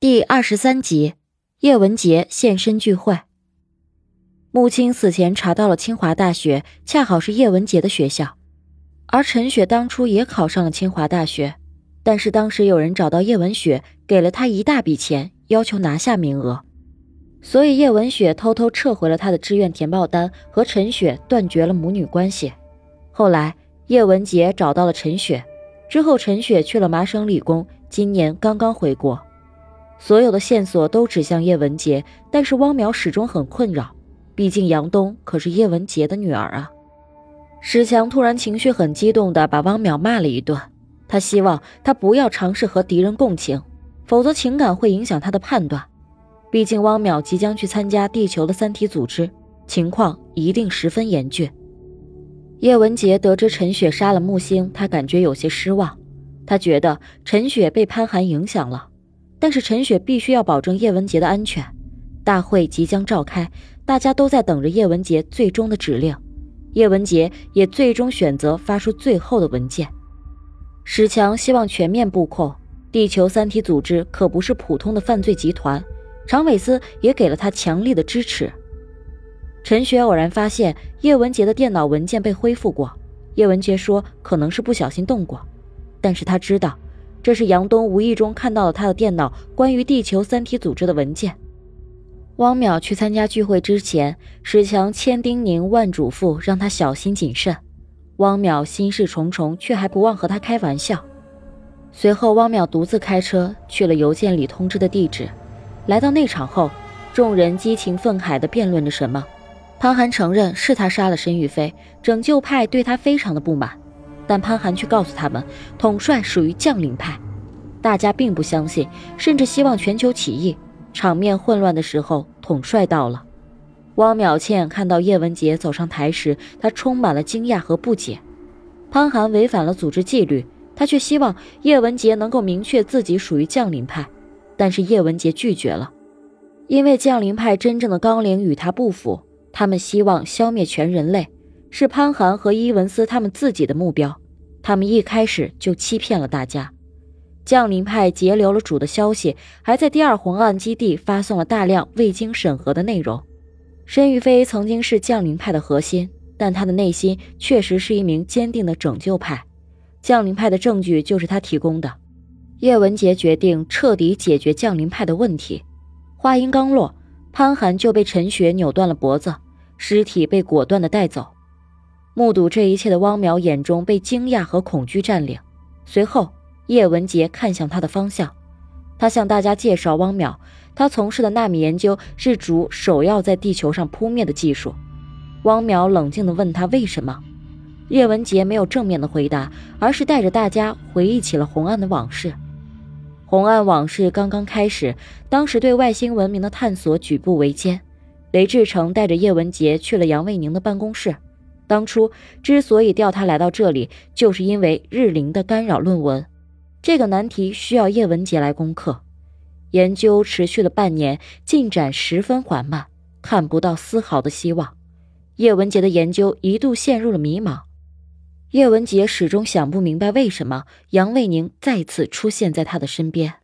第二十三集，叶文洁现身聚会。母亲死前查到了清华大学，恰好是叶文洁的学校，而陈雪当初也考上了清华大学，但是当时有人找到叶文雪，给了她一大笔钱，要求拿下名额，所以叶文雪偷偷撤回了她的志愿填报单，和陈雪断绝了母女关系。后来叶文洁找到了陈雪，之后陈雪去了麻省理工，今年刚刚回国。所有的线索都指向叶文洁，但是汪淼始终很困扰，毕竟杨东可是叶文洁的女儿啊。史强突然情绪很激动的把汪淼骂了一顿，他希望他不要尝试和敌人共情，否则情感会影响他的判断。毕竟汪淼即将去参加地球的三体组织，情况一定十分严峻。叶文杰得知陈雪杀了木星，他感觉有些失望，他觉得陈雪被潘寒影响了。但是陈雪必须要保证叶文洁的安全。大会即将召开，大家都在等着叶文洁最终的指令。叶文洁也最终选择发出最后的文件。史强希望全面布控地球三体组织，可不是普通的犯罪集团。常伟思也给了他强力的支持。陈雪偶然发现叶文洁的电脑文件被恢复过，叶文杰说可能是不小心动过，但是他知道。这是杨东无意中看到了他的电脑关于地球三体组织的文件。汪淼去参加聚会之前，史强千叮咛万嘱咐，让他小心谨慎。汪淼心事重重，却还不忘和他开玩笑。随后，汪淼独自开车去了邮件里通知的地址。来到内场后，众人激情愤慨地辩论着什么。潘寒承认是他杀了申玉飞，拯救派对他非常的不满。但潘寒却告诉他们，统帅属于将领派，大家并不相信，甚至希望全球起义。场面混乱的时候，统帅到了。汪淼倩看到叶文洁走上台时，她充满了惊讶和不解。潘寒违反了组织纪律，他却希望叶文洁能够明确自己属于将领派，但是叶文洁拒绝了，因为将领派真正的纲领与他不符，他们希望消灭全人类。是潘寒和伊文斯他们自己的目标，他们一开始就欺骗了大家。降临派截留了主的消息，还在第二红岸基地发送了大量未经审核的内容。申玉飞曾经是降临派的核心，但他的内心确实是一名坚定的拯救派。降临派的证据就是他提供的。叶文杰决定彻底解决降临派的问题。话音刚落，潘寒就被陈雪扭断了脖子，尸体被果断的带走。目睹这一切的汪淼眼中被惊讶和恐惧占领。随后，叶文洁看向他的方向，他向大家介绍汪淼，他从事的纳米研究是主首要在地球上扑灭的技术。汪淼冷静地问他为什么。叶文洁没有正面的回答，而是带着大家回忆起了红岸的往事。红岸往事刚刚开始，当时对外星文明的探索举步维艰。雷志成带着叶文洁去了杨卫宁的办公室。当初之所以调他来到这里，就是因为日灵的干扰论文，这个难题需要叶文洁来攻克。研究持续了半年，进展十分缓慢，看不到丝毫的希望。叶文洁的研究一度陷入了迷茫。叶文洁始终想不明白，为什么杨卫宁再次出现在他的身边。